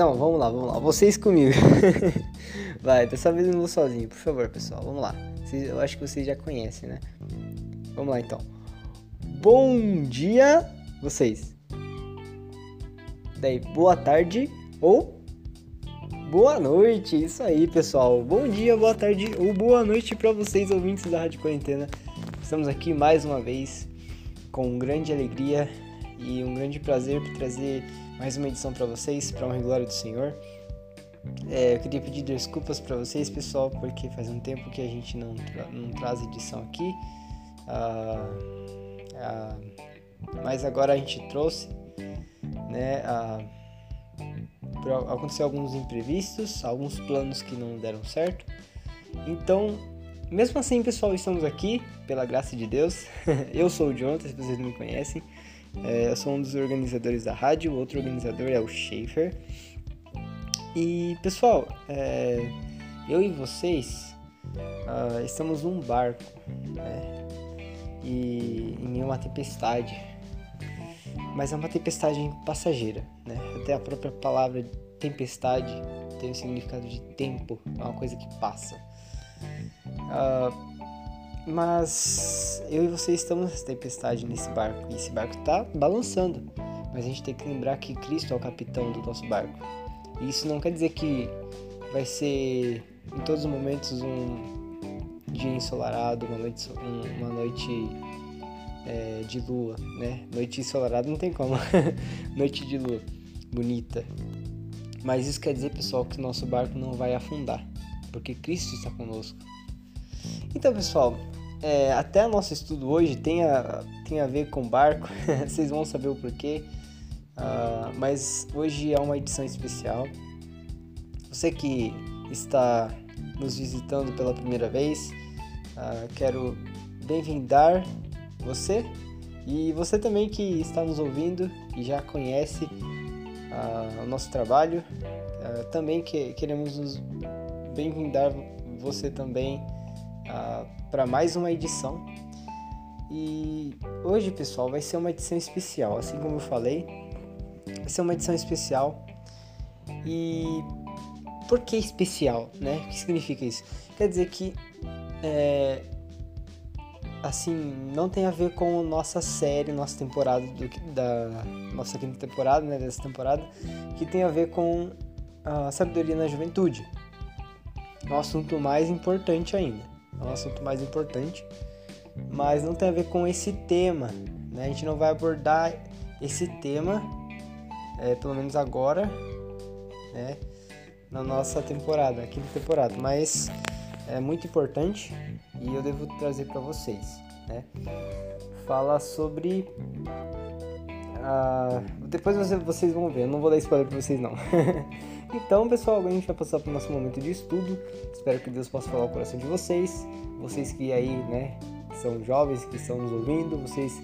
Não, vamos lá, vamos lá. Vocês comigo. Vai, dessa vez eu não vou sozinho, por favor, pessoal. Vamos lá. eu acho que vocês já conhecem, né? Vamos lá então. Bom dia, vocês. Daí, boa tarde ou boa noite. Isso aí, pessoal. Bom dia, boa tarde ou boa noite para vocês, ouvintes da Rádio Quarentena. Estamos aqui mais uma vez com grande alegria e um grande prazer por trazer mais uma edição para vocês, para honra glória do Senhor. É, eu queria pedir desculpas para vocês, pessoal, porque faz um tempo que a gente não, tra não traz edição aqui. Ah, ah, mas agora a gente trouxe, né? Ah, aconteceu alguns imprevistos, alguns planos que não deram certo. Então, mesmo assim, pessoal, estamos aqui pela graça de Deus. eu sou o Jonathan, se vocês não me conhecem. É, eu sou um dos organizadores da rádio, o outro organizador é o Schaefer. E pessoal, é, eu e vocês uh, estamos num barco né? e em uma tempestade, mas é uma tempestade passageira, né? Até a própria palavra tempestade tem o significado de tempo, é uma coisa que passa. Uh, mas eu e você estamos nessa tempestade nesse barco e esse barco está balançando. Mas a gente tem que lembrar que Cristo é o capitão do nosso barco. E isso não quer dizer que vai ser em todos os momentos um dia ensolarado, uma noite, uma noite é, de lua, né? Noite ensolarada não tem como. noite de lua, bonita. Mas isso quer dizer, pessoal, que nosso barco não vai afundar, porque Cristo está conosco. Então, pessoal, é, até nosso estudo hoje tem a, tem a ver com barco, vocês vão saber o porquê. Uh, mas hoje é uma edição especial. Você que está nos visitando pela primeira vez, uh, quero bem-vindar você e você também que está nos ouvindo e já conhece uh, o nosso trabalho. também que, queremos bem-vindar você também para mais uma edição. E hoje, pessoal, vai ser uma edição especial, assim como eu falei, vai ser uma edição especial. E por que especial, né? O que significa isso? Quer dizer que é, assim, não tem a ver com nossa série, nossa temporada do, da nossa quinta temporada, né, dessa temporada, que tem a ver com a sabedoria na juventude. É um assunto mais importante ainda é um assunto mais importante, mas não tem a ver com esse tema. Né? A gente não vai abordar esse tema, é, pelo menos agora, né? na nossa temporada, quinta temporada, mas é muito importante e eu devo trazer para vocês. Né? Fala sobre. Uh, depois vocês vão ver, eu não vou dar spoiler para vocês não. Então, pessoal, agora a gente vai passar para o nosso momento de estudo. Espero que Deus possa falar o coração de vocês. Vocês que aí, né, são jovens que estão nos ouvindo, vocês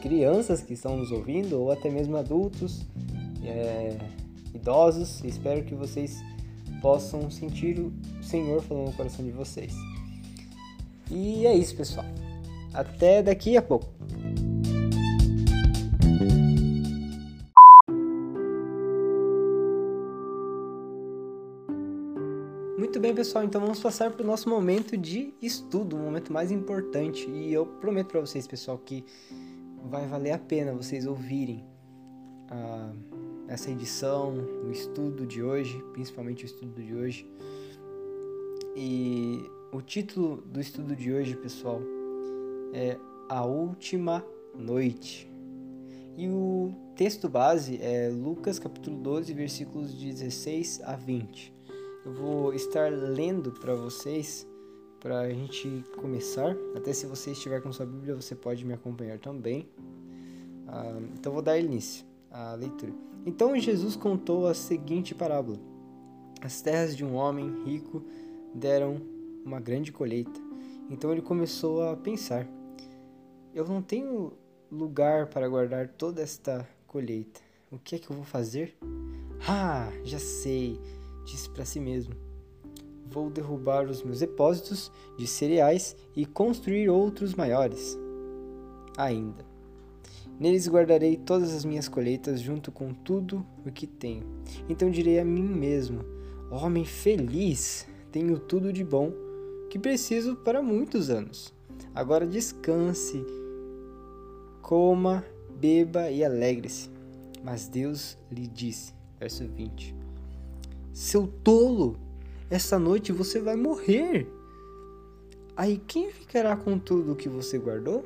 crianças que estão nos ouvindo, ou até mesmo adultos, é, idosos. Espero que vocês possam sentir o Senhor falando no coração de vocês. E é isso, pessoal. Até daqui a pouco. Bem, pessoal, então vamos passar para o nosso momento de estudo, o momento mais importante. E eu prometo para vocês, pessoal, que vai valer a pena vocês ouvirem uh, essa edição, o estudo de hoje, principalmente o estudo de hoje. E o título do estudo de hoje, pessoal, é A Última Noite. E o texto base é Lucas capítulo 12, versículos 16 a 20 eu vou estar lendo para vocês para a gente começar. Até se você estiver com sua Bíblia, você pode me acompanhar também. Ah, então vou dar início à leitura. Então Jesus contou a seguinte parábola: As terras de um homem rico deram uma grande colheita. Então ele começou a pensar: Eu não tenho lugar para guardar toda esta colheita. O que é que eu vou fazer? Ah, já sei! Disse para si mesmo: Vou derrubar os meus depósitos de cereais e construir outros maiores ainda. Neles guardarei todas as minhas colheitas junto com tudo o que tenho. Então direi a mim mesmo: Homem feliz, tenho tudo de bom que preciso para muitos anos. Agora descanse, coma, beba e alegre-se. Mas Deus lhe disse, verso 20: Seu tolo, esta noite você vai morrer. Aí quem ficará com tudo o que você guardou?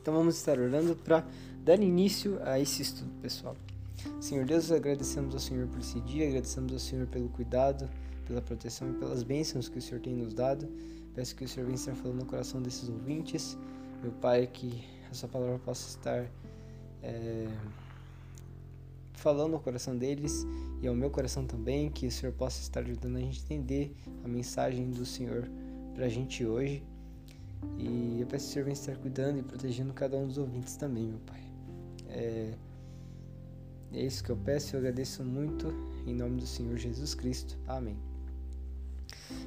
Então vamos estar orando para dar início a esse estudo, pessoal. Senhor Deus, agradecemos ao Senhor por esse dia, agradecemos ao Senhor pelo cuidado, pela proteção e pelas bênçãos que o Senhor tem nos dado. Peço que o Senhor venha estar falando no coração desses ouvintes. Meu Pai, que a sua palavra possa estar é, falando ao coração deles e ao meu coração também, que o Senhor possa estar ajudando a gente a entender a mensagem do Senhor para a gente hoje. E eu peço que o Senhor venha estar cuidando e protegendo cada um dos ouvintes também, meu Pai. É, é isso que eu peço e eu agradeço muito em nome do Senhor Jesus Cristo. Amém.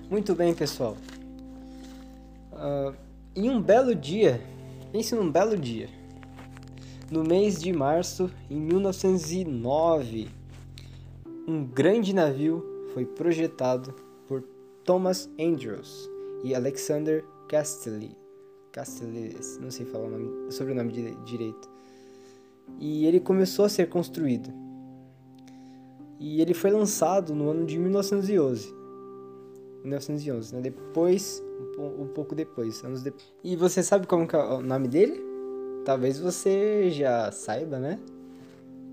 Muito bem, pessoal. Uh, em um belo dia, pense num belo dia, no mês de março, em 1909, um grande navio foi projetado por Thomas Andrews e Alexander Castelli. Castelli, não sei falar o, nome, sobrenome direito. E ele começou a ser construído. E ele foi lançado no ano de 1911. 1911, né? Depois, um, um pouco depois, anos depois. E você sabe como é o nome dele? Talvez você já saiba, né?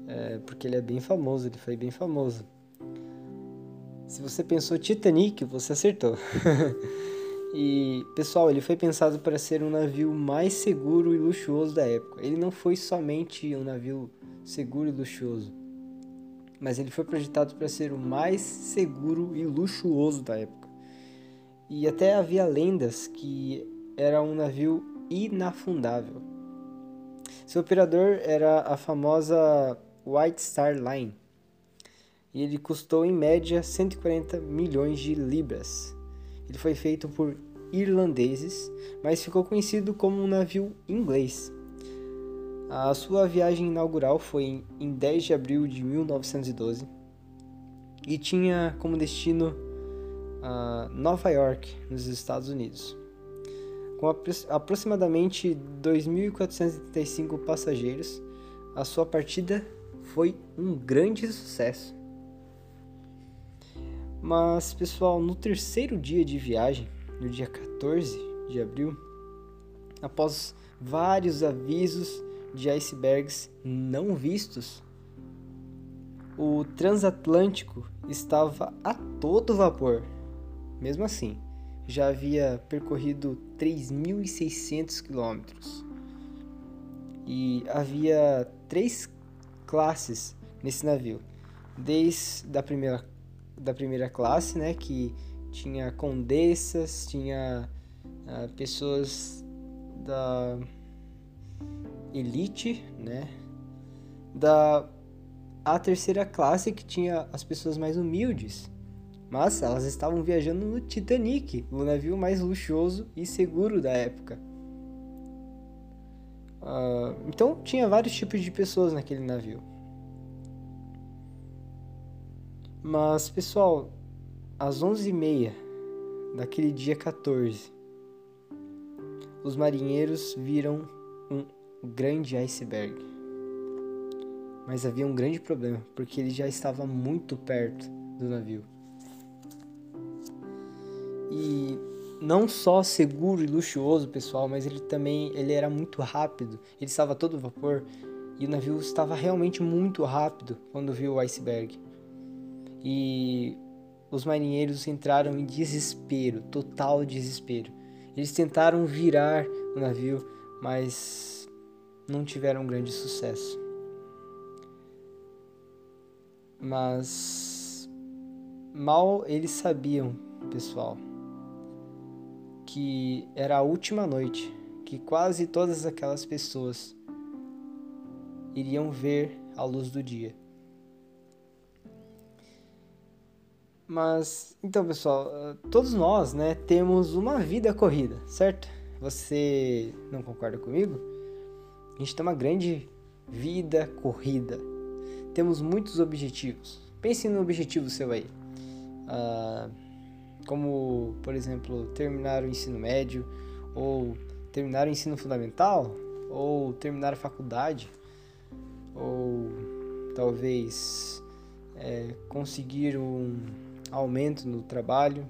É, porque ele é bem famoso, ele foi bem famoso. Se você pensou Titanic, você acertou. E, pessoal, ele foi pensado para ser um navio mais seguro e luxuoso da época. Ele não foi somente um navio seguro e luxuoso, mas ele foi projetado para ser o mais seguro e luxuoso da época. E até havia lendas que era um navio inafundável. Seu operador era a famosa White Star Line. E ele custou em média 140 milhões de libras ele foi feito por irlandeses, mas ficou conhecido como um navio inglês. A sua viagem inaugural foi em 10 de abril de 1912 e tinha como destino uh, Nova York, nos Estados Unidos. Com aproximadamente 2.435 passageiros, a sua partida foi um grande sucesso. Mas, pessoal, no terceiro dia de viagem, no dia 14 de abril, após vários avisos de icebergs não vistos, o transatlântico estava a todo vapor. Mesmo assim, já havia percorrido 3.600 quilômetros. E havia três classes nesse navio, desde a primeira da primeira classe, né? Que tinha condessas, tinha uh, pessoas da elite, né? Da a terceira classe que tinha as pessoas mais humildes. Mas elas estavam viajando no Titanic, o navio mais luxuoso e seguro da época. Uh, então tinha vários tipos de pessoas naquele navio. Mas, pessoal, às 11h30 daquele dia 14, os marinheiros viram um grande iceberg. Mas havia um grande problema, porque ele já estava muito perto do navio. E não só seguro e luxuoso, pessoal, mas ele também ele era muito rápido. Ele estava todo vapor e o navio estava realmente muito rápido quando viu o iceberg e os marinheiros entraram em desespero, total desespero. Eles tentaram virar o navio, mas não tiveram grande sucesso. Mas mal eles sabiam, pessoal, que era a última noite que quase todas aquelas pessoas iriam ver a luz do dia. Mas, então, pessoal, ah, todos nós, né, temos uma vida corrida, certo? Você não concorda comigo? A gente tem uma grande vida corrida. Temos muitos objetivos. Pense no objetivo seu aí. Ah, como, por exemplo, terminar o ensino médio, ou terminar o ensino fundamental, ou terminar a faculdade, ou talvez é, conseguir um aumento no trabalho,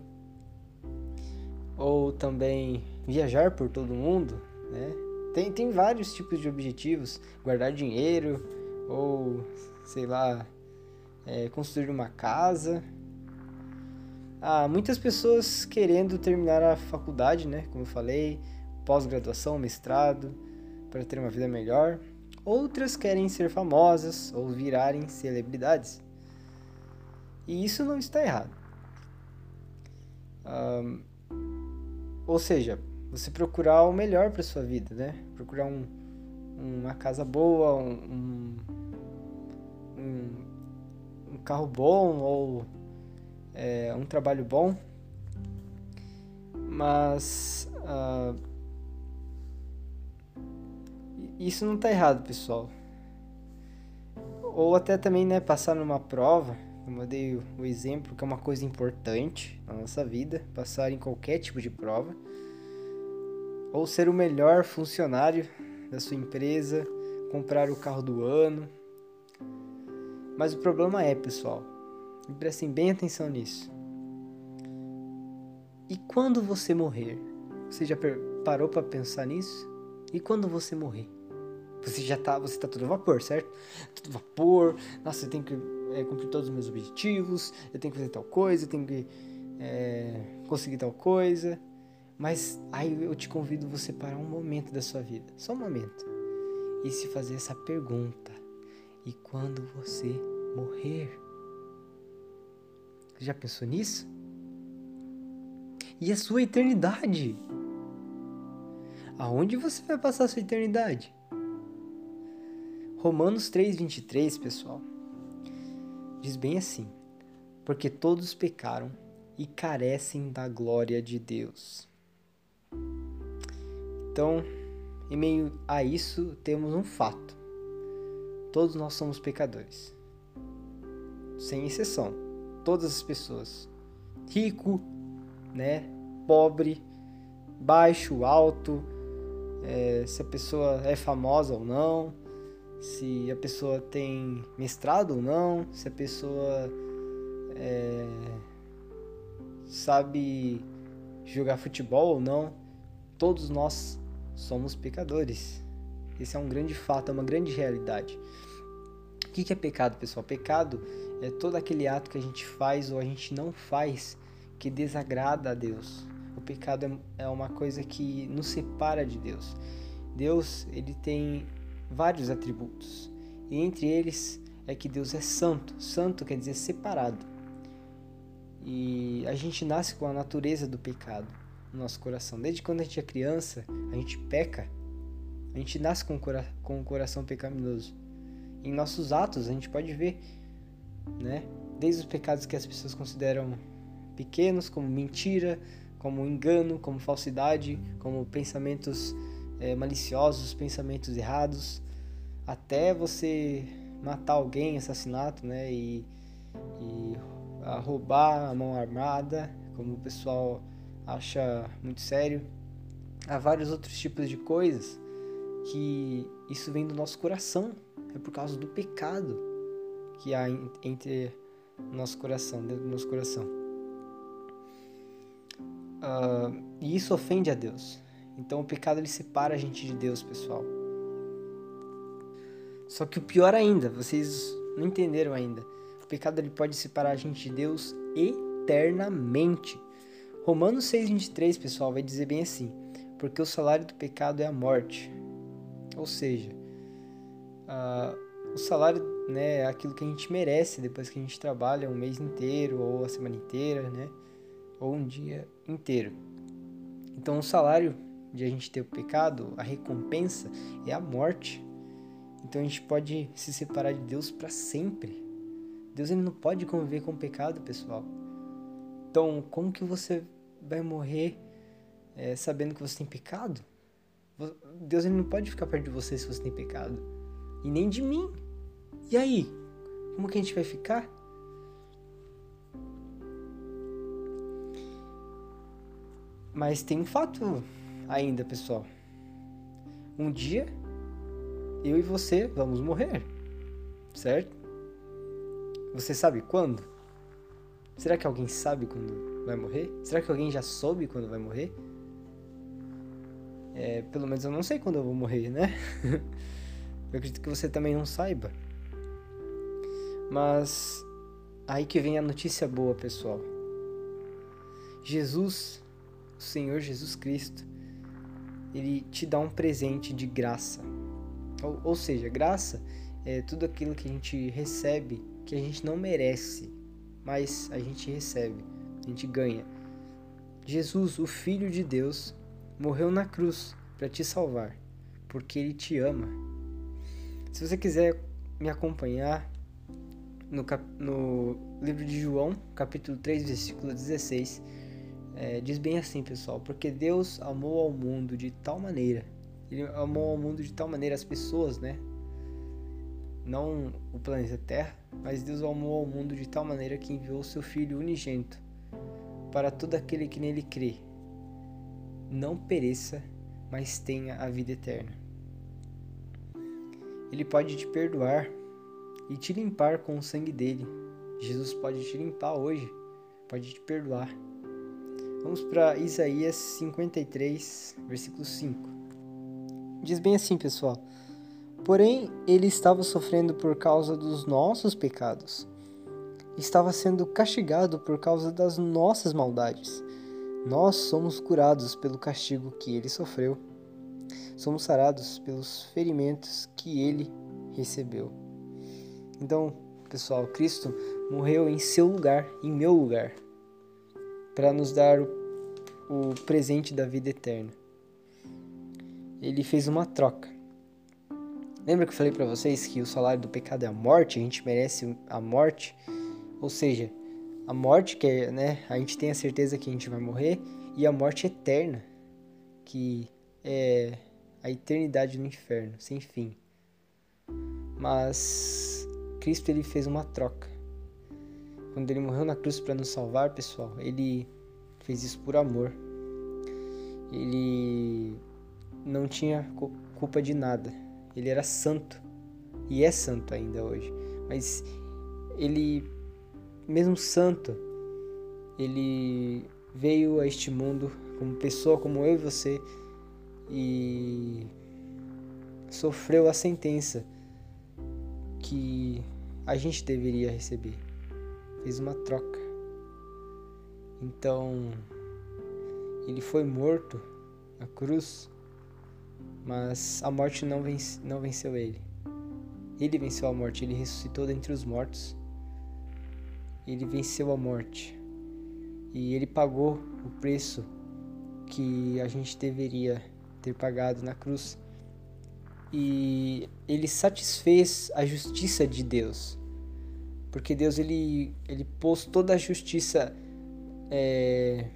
ou também viajar por todo mundo, né? Tem, tem vários tipos de objetivos, guardar dinheiro, ou sei lá, é, construir uma casa. Há muitas pessoas querendo terminar a faculdade, né? Como eu falei, pós-graduação, mestrado, para ter uma vida melhor. Outras querem ser famosas ou virarem celebridades. E isso não está errado. Um, ou seja, você procurar o melhor para sua vida, né? Procurar um, uma casa boa, um, um, um carro bom ou é, um trabalho bom. Mas uh, isso não está errado, pessoal. Ou até também, né, passar numa prova como eu dei o exemplo, que é uma coisa importante na nossa vida, passar em qualquer tipo de prova. Ou ser o melhor funcionário da sua empresa, comprar o carro do ano. Mas o problema é, pessoal, e prestem bem atenção nisso. E quando você morrer? Você já parou para pensar nisso? E quando você morrer? Você já tá, você tá todo vapor, certo? Todo vapor. Nossa, você tem que é, cumprir todos os meus objetivos, eu tenho que fazer tal coisa, eu tenho que é, conseguir tal coisa. Mas aí eu te convido você parar um momento da sua vida, só um momento, e se fazer essa pergunta: e quando você morrer? Já pensou nisso? E a sua eternidade? Aonde você vai passar a sua eternidade? Romanos 3:23, pessoal diz bem assim: Porque todos pecaram e carecem da glória de Deus. Então, em meio a isso, temos um fato: todos nós somos pecadores, sem exceção, todas as pessoas, rico, né, pobre, baixo, alto, é, se a pessoa é famosa ou não se a pessoa tem mestrado ou não, se a pessoa é, sabe jogar futebol ou não. Todos nós somos pecadores. Esse é um grande fato, é uma grande realidade. O que é pecado, pessoal? Pecado é todo aquele ato que a gente faz ou a gente não faz que desagrada a Deus. O pecado é, é uma coisa que nos separa de Deus. Deus, ele tem vários atributos, e entre eles é que Deus é santo. Santo quer dizer separado. E a gente nasce com a natureza do pecado no nosso coração. Desde quando a gente é criança, a gente peca. A gente nasce com o, com o coração pecaminoso. Em nossos atos, a gente pode ver, né? Desde os pecados que as pessoas consideram pequenos, como mentira, como engano, como falsidade, como pensamentos é, maliciosos, pensamentos errados, até você matar alguém, assassinato, né? E, e roubar a mão armada, como o pessoal acha muito sério. Há vários outros tipos de coisas que isso vem do nosso coração, é por causa do pecado que há entre nosso coração, dentro do nosso coração. Uh, e isso ofende a Deus. Então o pecado ele separa a gente de Deus, pessoal. Só que o pior ainda, vocês não entenderam ainda. O pecado ele pode separar a gente de Deus eternamente. Romanos 6:23, pessoal, vai dizer bem assim: porque o salário do pecado é a morte. Ou seja, uh, o salário né, aquilo que a gente merece depois que a gente trabalha um mês inteiro, ou a semana inteira, né, ou um dia inteiro. Então, o salário de a gente ter o pecado, a recompensa é a morte. Então a gente pode se separar de Deus para sempre. Deus ele não pode conviver com o pecado, pessoal. Então, como que você vai morrer é, sabendo que você tem pecado? Deus ele não pode ficar perto de você se você tem pecado. E nem de mim. E aí? Como que a gente vai ficar? Mas tem um fato ainda, pessoal. Um dia eu e você vamos morrer. Certo? Você sabe quando? Será que alguém sabe quando vai morrer? Será que alguém já soube quando vai morrer? É, pelo menos eu não sei quando eu vou morrer, né? eu acredito que você também não saiba. Mas aí que vem a notícia boa, pessoal. Jesus, o Senhor Jesus Cristo, ele te dá um presente de graça. Ou, ou seja, graça é tudo aquilo que a gente recebe que a gente não merece, mas a gente recebe, a gente ganha. Jesus, o Filho de Deus, morreu na cruz para te salvar, porque ele te ama. Se você quiser me acompanhar no, cap... no livro de João, capítulo 3, versículo 16, é, diz bem assim, pessoal: Porque Deus amou ao mundo de tal maneira, Ele amou ao mundo de tal maneira, as pessoas, né? Não o planeta Terra, mas Deus amou ao mundo de tal maneira que enviou seu Filho unigênito para todo aquele que nele crê, não pereça, mas tenha a vida eterna. Ele pode te perdoar e te limpar com o sangue dele. Jesus pode te limpar hoje, pode te perdoar. Vamos para Isaías 53, versículo 5. Diz bem assim, pessoal: Porém, ele estava sofrendo por causa dos nossos pecados, estava sendo castigado por causa das nossas maldades. Nós somos curados pelo castigo que ele sofreu, somos sarados pelos ferimentos que ele recebeu. Então, pessoal, Cristo morreu em seu lugar, em meu lugar para nos dar o, o presente da vida eterna. Ele fez uma troca. Lembra que eu falei para vocês que o salário do pecado é a morte? A gente merece a morte, ou seja, a morte que é, né? A gente tem a certeza que a gente vai morrer e a morte eterna, que é a eternidade no inferno, sem fim. Mas Cristo ele fez uma troca. Quando ele morreu na cruz para nos salvar, pessoal, ele fez isso por amor. Ele não tinha culpa de nada. Ele era santo e é santo ainda hoje. Mas ele, mesmo santo, ele veio a este mundo como pessoa como eu e você e sofreu a sentença que a gente deveria receber fez uma troca. Então, ele foi morto na cruz, mas a morte não, vence, não venceu ele. Ele venceu a morte, ele ressuscitou dentre os mortos. Ele venceu a morte. E ele pagou o preço que a gente deveria ter pagado na cruz. E ele satisfez a justiça de Deus porque Deus ele, ele pôs toda a justiça é,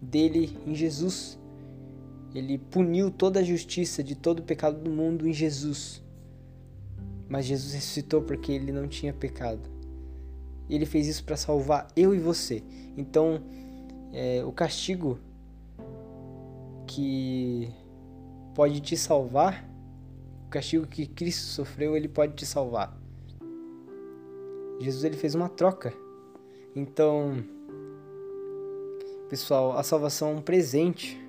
dele em Jesus. Ele puniu toda a justiça de todo o pecado do mundo em Jesus. Mas Jesus ressuscitou porque ele não tinha pecado. E ele fez isso para salvar eu e você. Então, é, o castigo que pode te salvar, o castigo que Cristo sofreu, ele pode te salvar. Jesus ele fez uma troca. Então, pessoal, a salvação é um presente,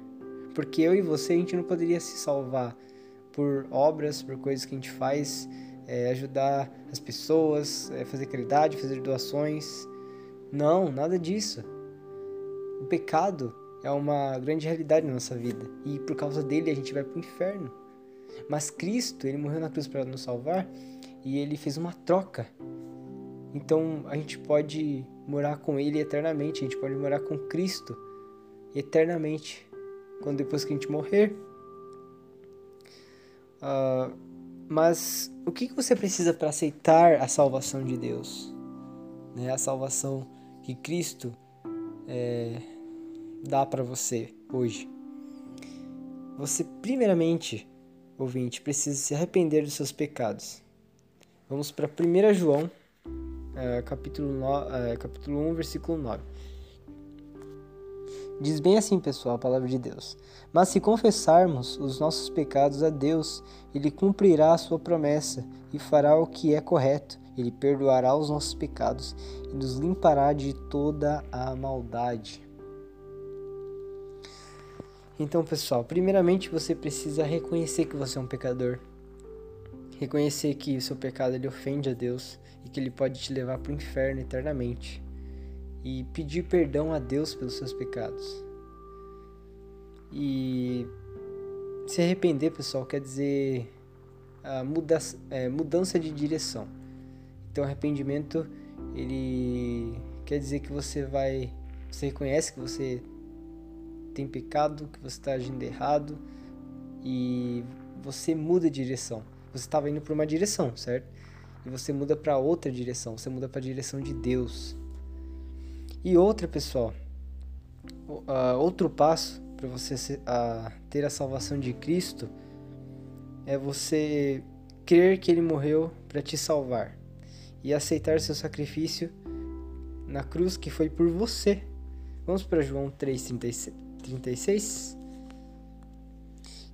porque eu e você a gente não poderia se salvar por obras, por coisas que a gente faz, é, ajudar as pessoas, é, fazer caridade, fazer doações. Não, nada disso. O pecado é uma grande realidade na nossa vida e por causa dele a gente vai para o inferno. Mas Cristo, ele morreu na cruz para nos salvar e ele fez uma troca. Então a gente pode morar com Ele eternamente, a gente pode morar com Cristo eternamente, quando depois que a gente morrer. Uh, mas o que, que você precisa para aceitar a salvação de Deus? Né? A salvação que Cristo é, dá para você hoje. você primeiramente, ouvinte, precisa se arrepender dos seus pecados. Vamos para 1 João, é, capítulo, no, é, capítulo 1, versículo 9. Diz bem assim, pessoal, a palavra de Deus. Mas se confessarmos os nossos pecados a Deus, Ele cumprirá a sua promessa e fará o que é correto. Ele perdoará os nossos pecados e nos limpará de toda a maldade. Então, pessoal, primeiramente você precisa reconhecer que você é um pecador. Reconhecer que o seu pecado ele ofende a Deus e que ele pode te levar para o inferno eternamente e pedir perdão a Deus pelos seus pecados. E se arrepender, pessoal, quer dizer muda é, mudança de direção. Então, arrependimento ele quer dizer que você vai, você reconhece que você tem pecado, que você está agindo errado e você muda de direção. Você estava indo para uma direção, certo? E você muda para outra direção. Você muda para a direção de Deus. E outra, pessoal, uh, outro passo para você uh, ter a salvação de Cristo é você crer que Ele morreu para te salvar e aceitar seu sacrifício na cruz que foi por você. Vamos para João 3,36.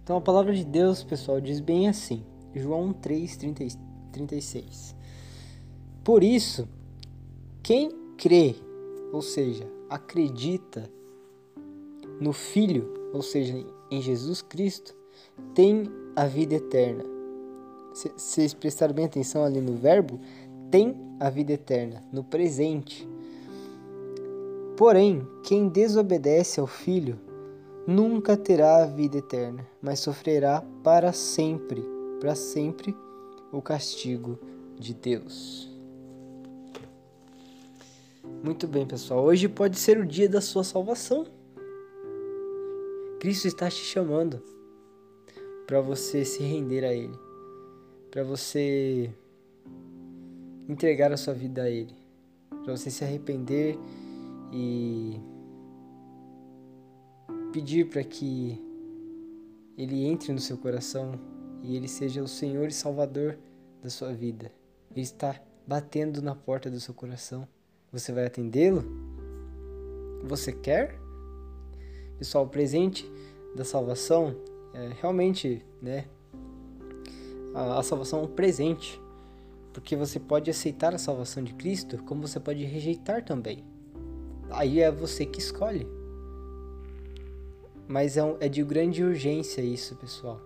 Então a palavra de Deus, pessoal, diz bem assim. João 3,36. Por isso, quem crê ou seja, acredita no Filho, ou seja, em Jesus Cristo, tem a vida eterna. Se vocês prestarem bem atenção ali no verbo, tem a vida eterna, no presente. Porém, quem desobedece ao Filho nunca terá a vida eterna, mas sofrerá para sempre, para sempre, o castigo de Deus. Muito bem, pessoal. Hoje pode ser o dia da sua salvação. Cristo está te chamando para você se render a Ele, para você entregar a sua vida a Ele, para você se arrepender e pedir para que Ele entre no seu coração e Ele seja o Senhor e Salvador da sua vida. Ele está batendo na porta do seu coração. Você vai atendê-lo? Você quer? Pessoal, o presente da salvação é realmente, né? A, salvação é um presente, porque você pode aceitar a salvação de Cristo, como você pode rejeitar também. Aí é você que escolhe. Mas é, um, é de grande urgência isso, pessoal.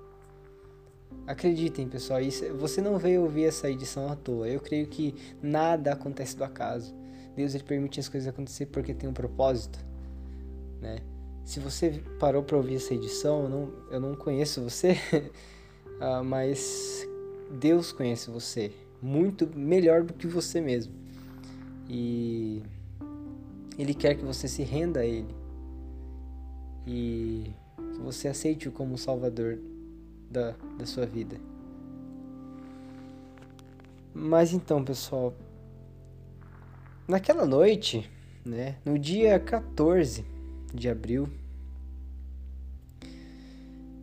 Acreditem, pessoal, isso, você não veio ouvir essa edição à toa. Eu creio que nada acontece do acaso. Deus ele permite as coisas acontecer porque tem um propósito, né? Se você parou para ouvir essa edição, eu não, eu não conheço você, uh, mas Deus conhece você muito melhor do que você mesmo. E Ele quer que você se renda a Ele e que você aceite-o como Salvador da, da sua vida. Mas então, pessoal, Naquela noite, né, no dia 14 de abril,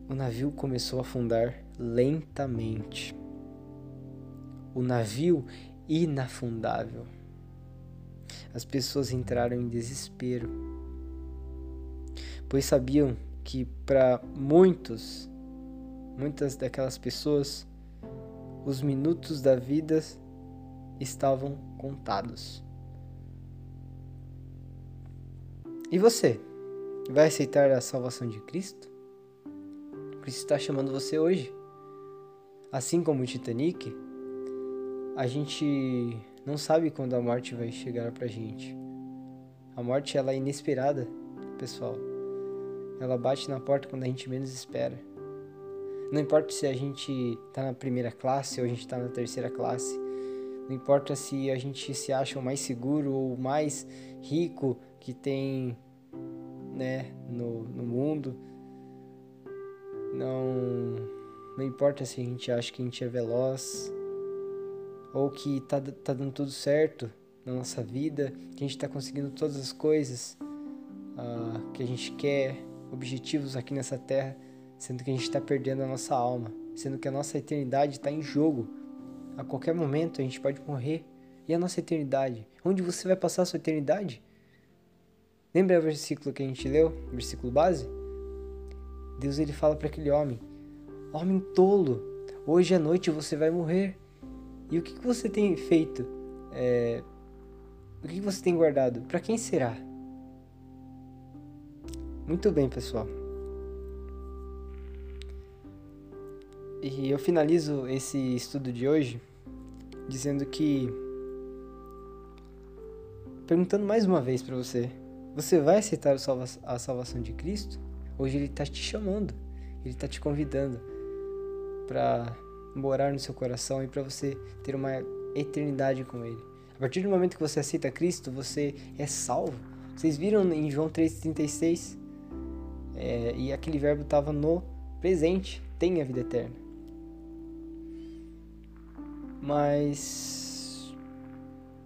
o navio começou a afundar lentamente. O navio inafundável. As pessoas entraram em desespero, pois sabiam que para muitos, muitas daquelas pessoas, os minutos da vida estavam contados. E você? Vai aceitar a salvação de Cristo? Cristo está chamando você hoje. Assim como o Titanic, a gente não sabe quando a morte vai chegar pra gente. A morte ela é inesperada, pessoal. Ela bate na porta quando a gente menos espera. Não importa se a gente tá na primeira classe ou a gente tá na terceira classe. Não importa se a gente se acha o mais seguro ou o mais rico que tem né, no, no mundo. Não, não importa se a gente acha que a gente é veloz ou que tá, tá dando tudo certo na nossa vida, que a gente está conseguindo todas as coisas uh, que a gente quer, objetivos aqui nessa terra. sendo que a gente está perdendo a nossa alma, sendo que a nossa eternidade está em jogo. A qualquer momento a gente pode morrer. E a nossa eternidade? Onde você vai passar a sua eternidade? Lembra o versículo que a gente leu, versículo base? Deus ele fala para aquele homem: Homem tolo, hoje à noite você vai morrer. E o que, que você tem feito? É... O que, que você tem guardado? Para quem será? Muito bem, pessoal. E eu finalizo esse estudo de hoje dizendo que perguntando mais uma vez para você: você vai aceitar a salvação de Cristo? Hoje Ele está te chamando, Ele está te convidando para morar no seu coração e para você ter uma eternidade com Ele. A partir do momento que você aceita Cristo, você é salvo. Vocês viram em João 3,36? É, e aquele verbo estava no presente, tem a vida eterna. Mas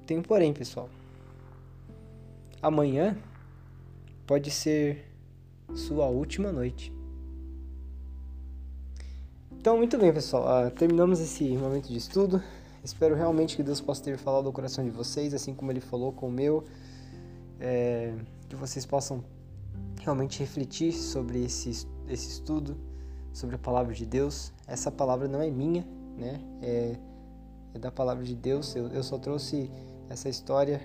tem um porém, pessoal. Amanhã pode ser sua última noite. Então, muito bem, pessoal. Uh, terminamos esse momento de estudo. Espero realmente que Deus possa ter falado ao coração de vocês, assim como Ele falou com o meu. É, que vocês possam realmente refletir sobre esse, esse estudo, sobre a palavra de Deus. Essa palavra não é minha, né? É, é da palavra de Deus. Eu, eu só trouxe essa história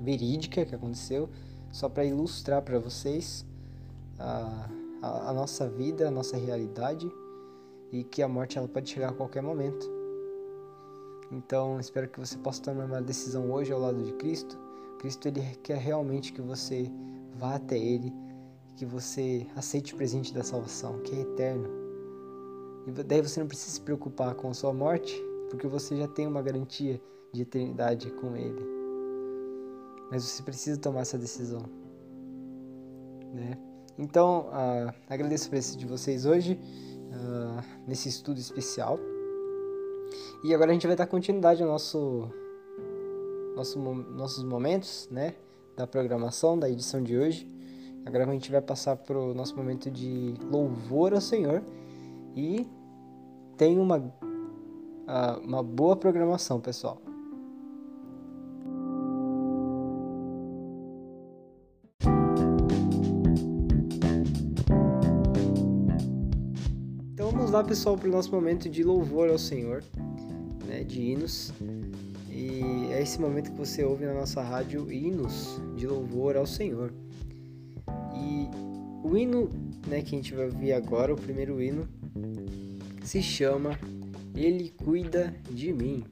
verídica que aconteceu, só para ilustrar para vocês a, a, a, nossa vida, a nossa realidade e que a morte ela pode chegar a qualquer momento. Então, espero que você possa tomar uma decisão hoje ao lado de Cristo. Cristo ele quer realmente que você vá até ele, que você aceite o presente da salvação, que é eterno. E daí você não precisa se preocupar com a sua morte, porque você já tem uma garantia de eternidade com ele. Mas você precisa tomar essa decisão, né? Então, uh, agradeço a presença de vocês hoje uh, nesse estudo especial. E agora a gente vai dar continuidade ao nosso, nosso nossos momentos, né? Da programação, da edição de hoje. Agora a gente vai passar para o nosso momento de louvor ao Senhor. E tem uma, uh, uma boa programação, pessoal. Lá, pessoal, para o nosso momento de louvor ao Senhor, né, de hinos. E é esse momento que você ouve na nossa rádio hinos de louvor ao Senhor. E o hino né, que a gente vai ouvir agora, o primeiro hino, se chama Ele Cuida de Mim.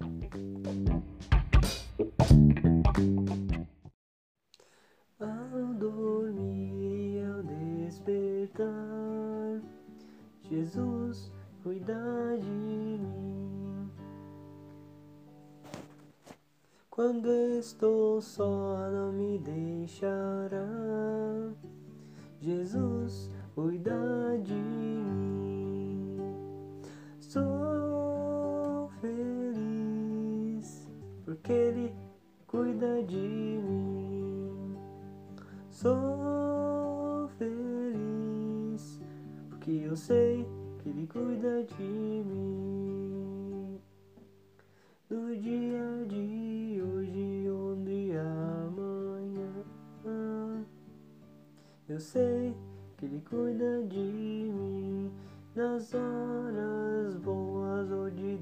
Eu sei que Ele cuida de mim. Nas horas boas ou de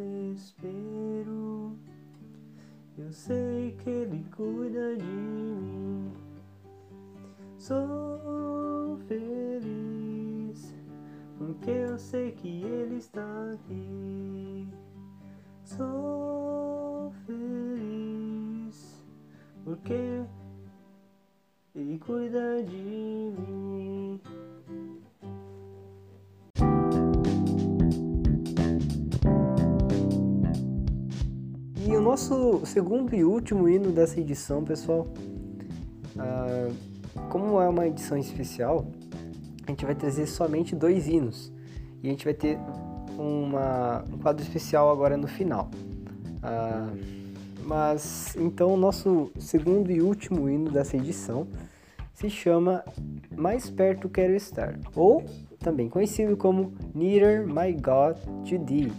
desespero, eu sei que Ele cuida de mim. Sou feliz porque eu sei que Ele está aqui. Sou feliz, porque Ele cuida de mim. E o nosso segundo e último hino dessa edição, pessoal, ah, como é uma edição especial, a gente vai trazer somente dois hinos. E a gente vai ter uma, um quadro especial agora no final. Ah, mas então o nosso segundo e último hino dessa edição se chama Mais Perto Quero Estar, ou também conhecido como Nearer My God to Thee.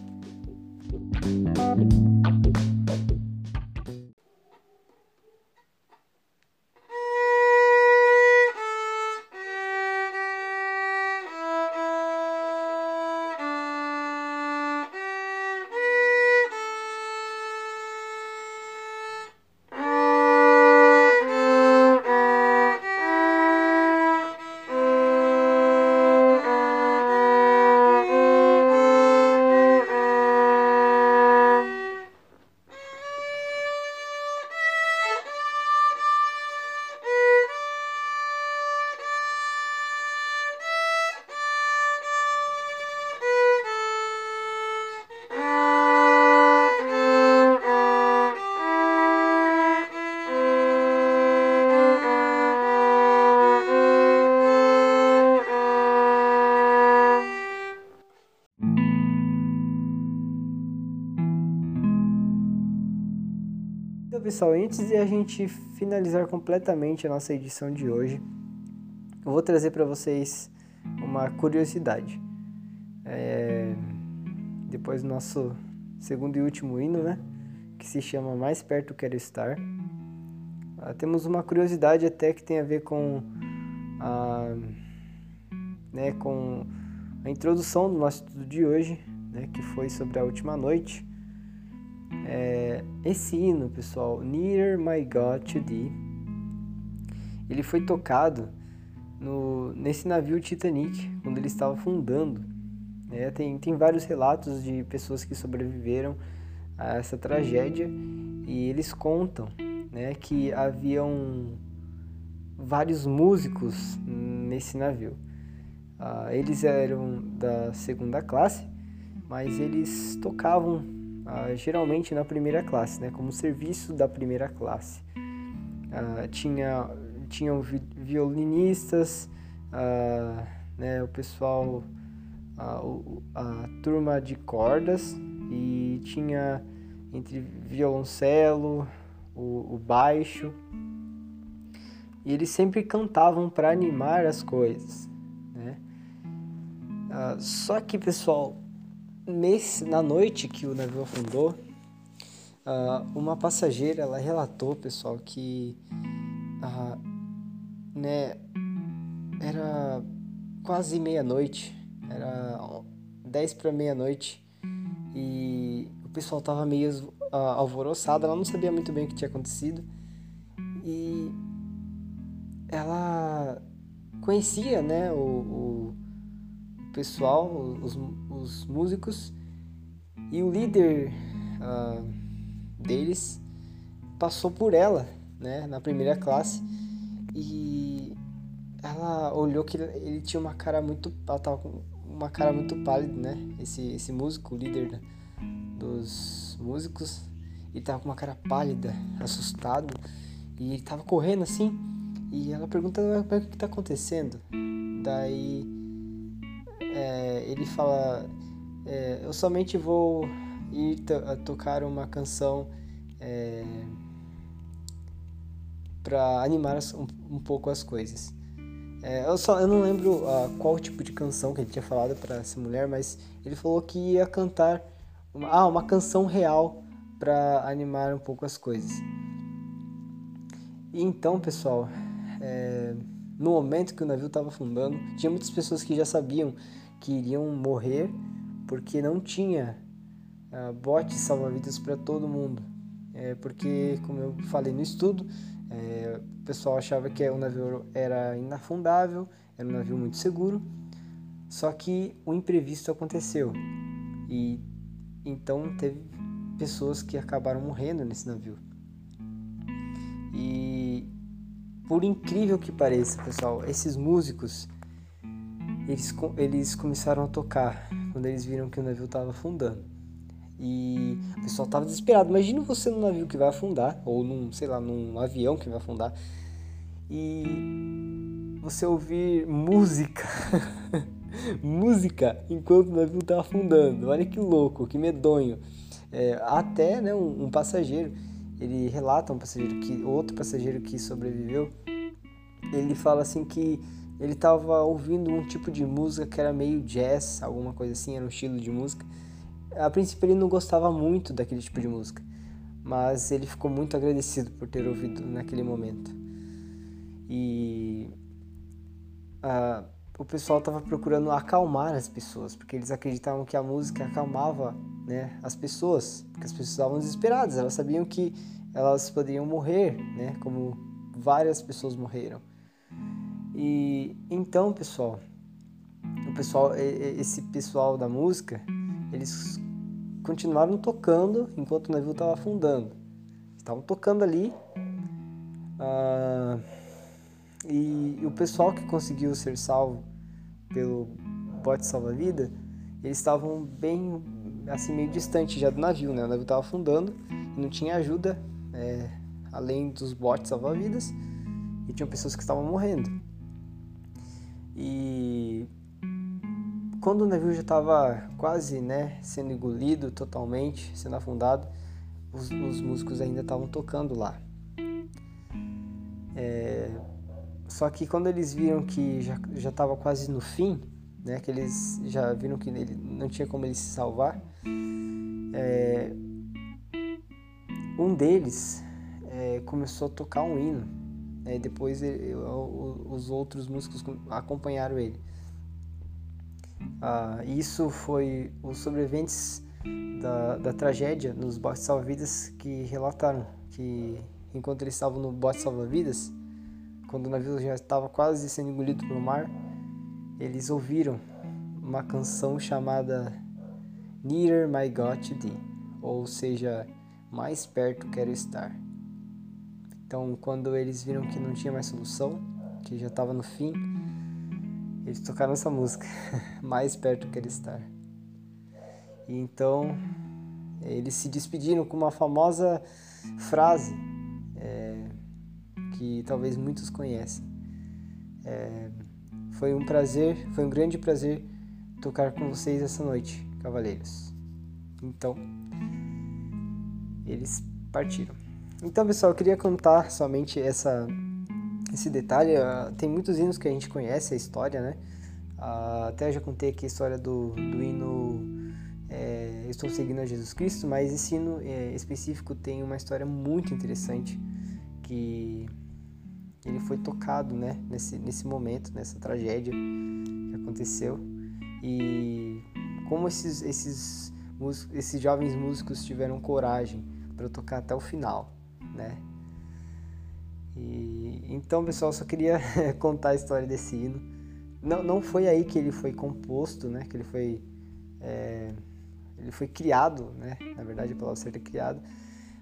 Pessoal, antes de a gente finalizar completamente a nossa edição de hoje, eu vou trazer para vocês uma curiosidade. É... Depois do nosso segundo e último hino, né? Que se chama Mais Perto Quero Estar. Ah, temos uma curiosidade até que tem a ver com a, né, com a introdução do nosso estudo de hoje, né, que foi sobre a última noite. Esse hino, pessoal, Near My God to Thee, ele foi tocado no, nesse navio Titanic, quando ele estava fundando. É, tem, tem vários relatos de pessoas que sobreviveram a essa tragédia e eles contam né, que haviam vários músicos nesse navio. Ah, eles eram da segunda classe, mas eles tocavam ah, geralmente na primeira classe, né, como serviço da primeira classe. Ah, tinha tinham violinistas, ah, né, o pessoal, a, a turma de cordas e tinha entre violoncelo, o, o baixo. E eles sempre cantavam para animar as coisas, né? Ah, só que, pessoal, nesse, na noite que o navio afundou, uh, uma passageira ela relatou, pessoal, que uh, né, era quase meia-noite, era 10 para meia-noite e o pessoal tava meio uh, alvoroçado, ela não sabia muito bem o que tinha acontecido e ela conhecia, né, o, o pessoal, os, os músicos, e o líder uh, deles passou por ela, né, na primeira classe, e ela olhou que ele tinha uma cara muito, ela tava com uma cara muito pálida, né, esse, esse músico, o líder né, dos músicos, ele tava com uma cara pálida, assustado, e ele tava correndo assim, e ela pergunta o que está acontecendo. Daí é, ele fala: é, Eu somente vou ir tocar uma canção é, para animar um, um, pouco as coisas. É, eu, só, eu não lembro uh, qual tipo de canção que ele tinha falado para essa mulher, mas ele falou que ia cantar uma, ah, uma canção real para animar um pouco as coisas. E então, pessoal, é, no momento que o navio estava afundando, tinha muitas pessoas que já sabiam que iriam morrer porque não tinha uh, botes salva-vidas para todo mundo. É, porque, como eu falei no estudo, é, o pessoal achava que o navio era inafundável, era um navio muito seguro, só que o imprevisto aconteceu e então teve pessoas que acabaram morrendo nesse navio. E por incrível que pareça, pessoal, esses músicos eles, eles começaram a tocar quando eles viram que o navio estava afundando. E o pessoal estava desesperado. Imagina você num navio que vai afundar, ou num, sei lá, num avião que vai afundar, e você ouvir música, música enquanto o navio está afundando. Olha que louco, que medonho. É, até né, um, um, passageiro, ele relata um passageiro que outro passageiro que sobreviveu, ele fala assim que ele estava ouvindo um tipo de música que era meio jazz, alguma coisa assim, era um estilo de música. A princípio ele não gostava muito daquele tipo de música, mas ele ficou muito agradecido por ter ouvido naquele momento. E uh, o pessoal estava procurando acalmar as pessoas, porque eles acreditavam que a música acalmava né, as pessoas, porque as pessoas estavam desesperadas, elas sabiam que elas poderiam morrer, né, como várias pessoas morreram. E então, pessoal, o pessoal, esse pessoal da música, eles continuaram tocando enquanto o navio estava afundando. Estavam tocando ali. Uh, e, e, o pessoal que conseguiu ser salvo pelo bote salva-vida, eles estavam bem, assim, meio distante já do navio, né? O navio estava afundando e não tinha ajuda, é, além dos botes salva-vidas, e tinham pessoas que estavam morrendo. E quando o navio já estava quase né, sendo engolido totalmente, sendo afundado, os, os músicos ainda estavam tocando lá. É, só que quando eles viram que já estava quase no fim, né, que eles já viram que ele não tinha como ele se salvar, é, um deles é, começou a tocar um hino né? depois ele, os outros músicos acompanharam ele. Ah, isso foi os sobreviventes da, da tragédia nos botes salva-vidas que relataram que enquanto eles estavam no bote salva-vidas, quando o navio já estava quase sendo engolido pelo mar, eles ouviram uma canção chamada Nearer My God to Thee, ou seja, mais perto quero estar. Então, quando eles viram que não tinha mais solução, que já estava no fim, eles tocaram essa música, mais perto que ele estar. E então, eles se despediram com uma famosa frase é, que talvez muitos conhecem. É, foi um prazer, foi um grande prazer tocar com vocês essa noite, cavaleiros. Então, eles partiram. Então, pessoal, eu queria contar somente essa, esse detalhe. Uh, tem muitos hinos que a gente conhece a história, né? Uh, até já contei aqui a história do, do hino é, Estou Seguindo a Jesus Cristo, mas esse hino é, específico tem uma história muito interessante que ele foi tocado, né? Nesse, nesse momento, nessa tragédia que aconteceu. E como esses, esses, esses jovens músicos tiveram coragem para tocar até o final né? E, então, pessoal, só queria contar a história desse hino. Não, não foi aí que ele foi composto, né? Que ele foi é, ele foi criado, né? Na verdade, a palavra certa é criado,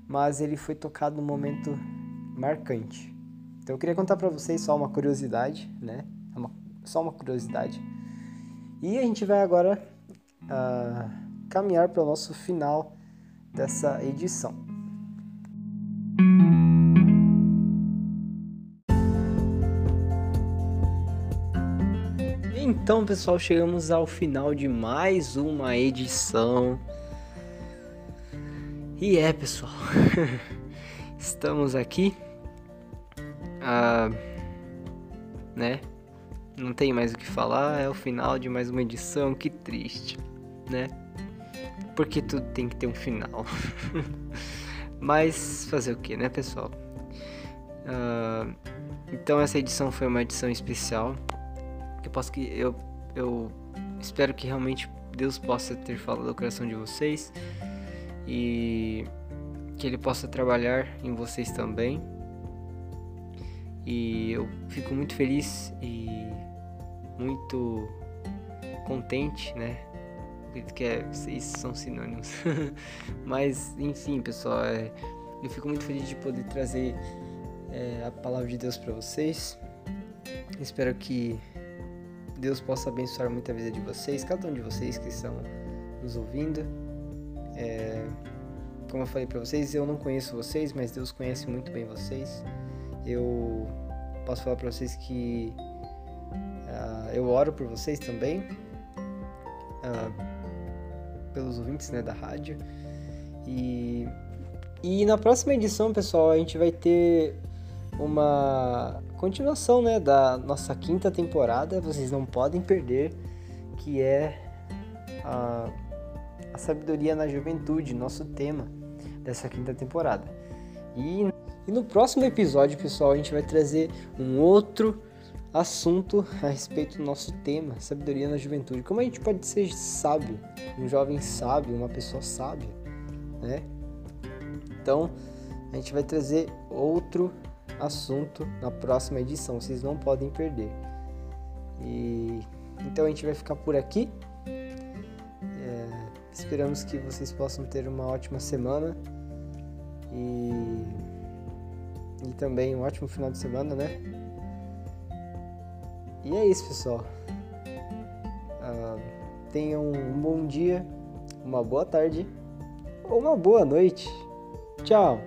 mas ele foi tocado num momento marcante. Então, eu queria contar para vocês só uma curiosidade, né? É uma, só uma curiosidade. E a gente vai agora uh, caminhar para o nosso final dessa edição. Então, pessoal, chegamos ao final de mais uma edição. E é, pessoal, estamos aqui. Ah, né? Não tem mais o que falar, é o final de mais uma edição. Que triste, né? Porque tudo tem que ter um final. Mas fazer o que, né, pessoal? Uh, então essa edição foi uma edição especial eu posso que eu eu espero que realmente Deus possa ter falado ao coração de vocês e que ele possa trabalhar em vocês também. E eu fico muito feliz e muito contente, né? Acredito que é, vocês são sinônimos. Mas, enfim, pessoal, é, eu fico muito feliz de poder trazer é, a palavra de Deus para vocês. Espero que Deus possa abençoar muito a vida de vocês, cada um de vocês que estão nos ouvindo. É, como eu falei para vocês, eu não conheço vocês, mas Deus conhece muito bem vocês. Eu posso falar para vocês que uh, eu oro por vocês também, uh, pelos ouvintes né, da rádio. E, e na próxima edição, pessoal, a gente vai ter uma continuação né, da nossa quinta temporada, vocês não podem perder, que é a, a sabedoria na juventude, nosso tema dessa quinta temporada. E, e no próximo episódio, pessoal, a gente vai trazer um outro assunto a respeito do nosso tema, sabedoria na juventude. Como a gente pode ser sábio, um jovem sábio, uma pessoa sábia, né? Então, a gente vai trazer outro assunto na próxima edição, vocês não podem perder. E então a gente vai ficar por aqui. É, esperamos que vocês possam ter uma ótima semana e, e também um ótimo final de semana, né? E é isso, pessoal. Uh, tenham um bom dia, uma boa tarde ou uma boa noite. Tchau!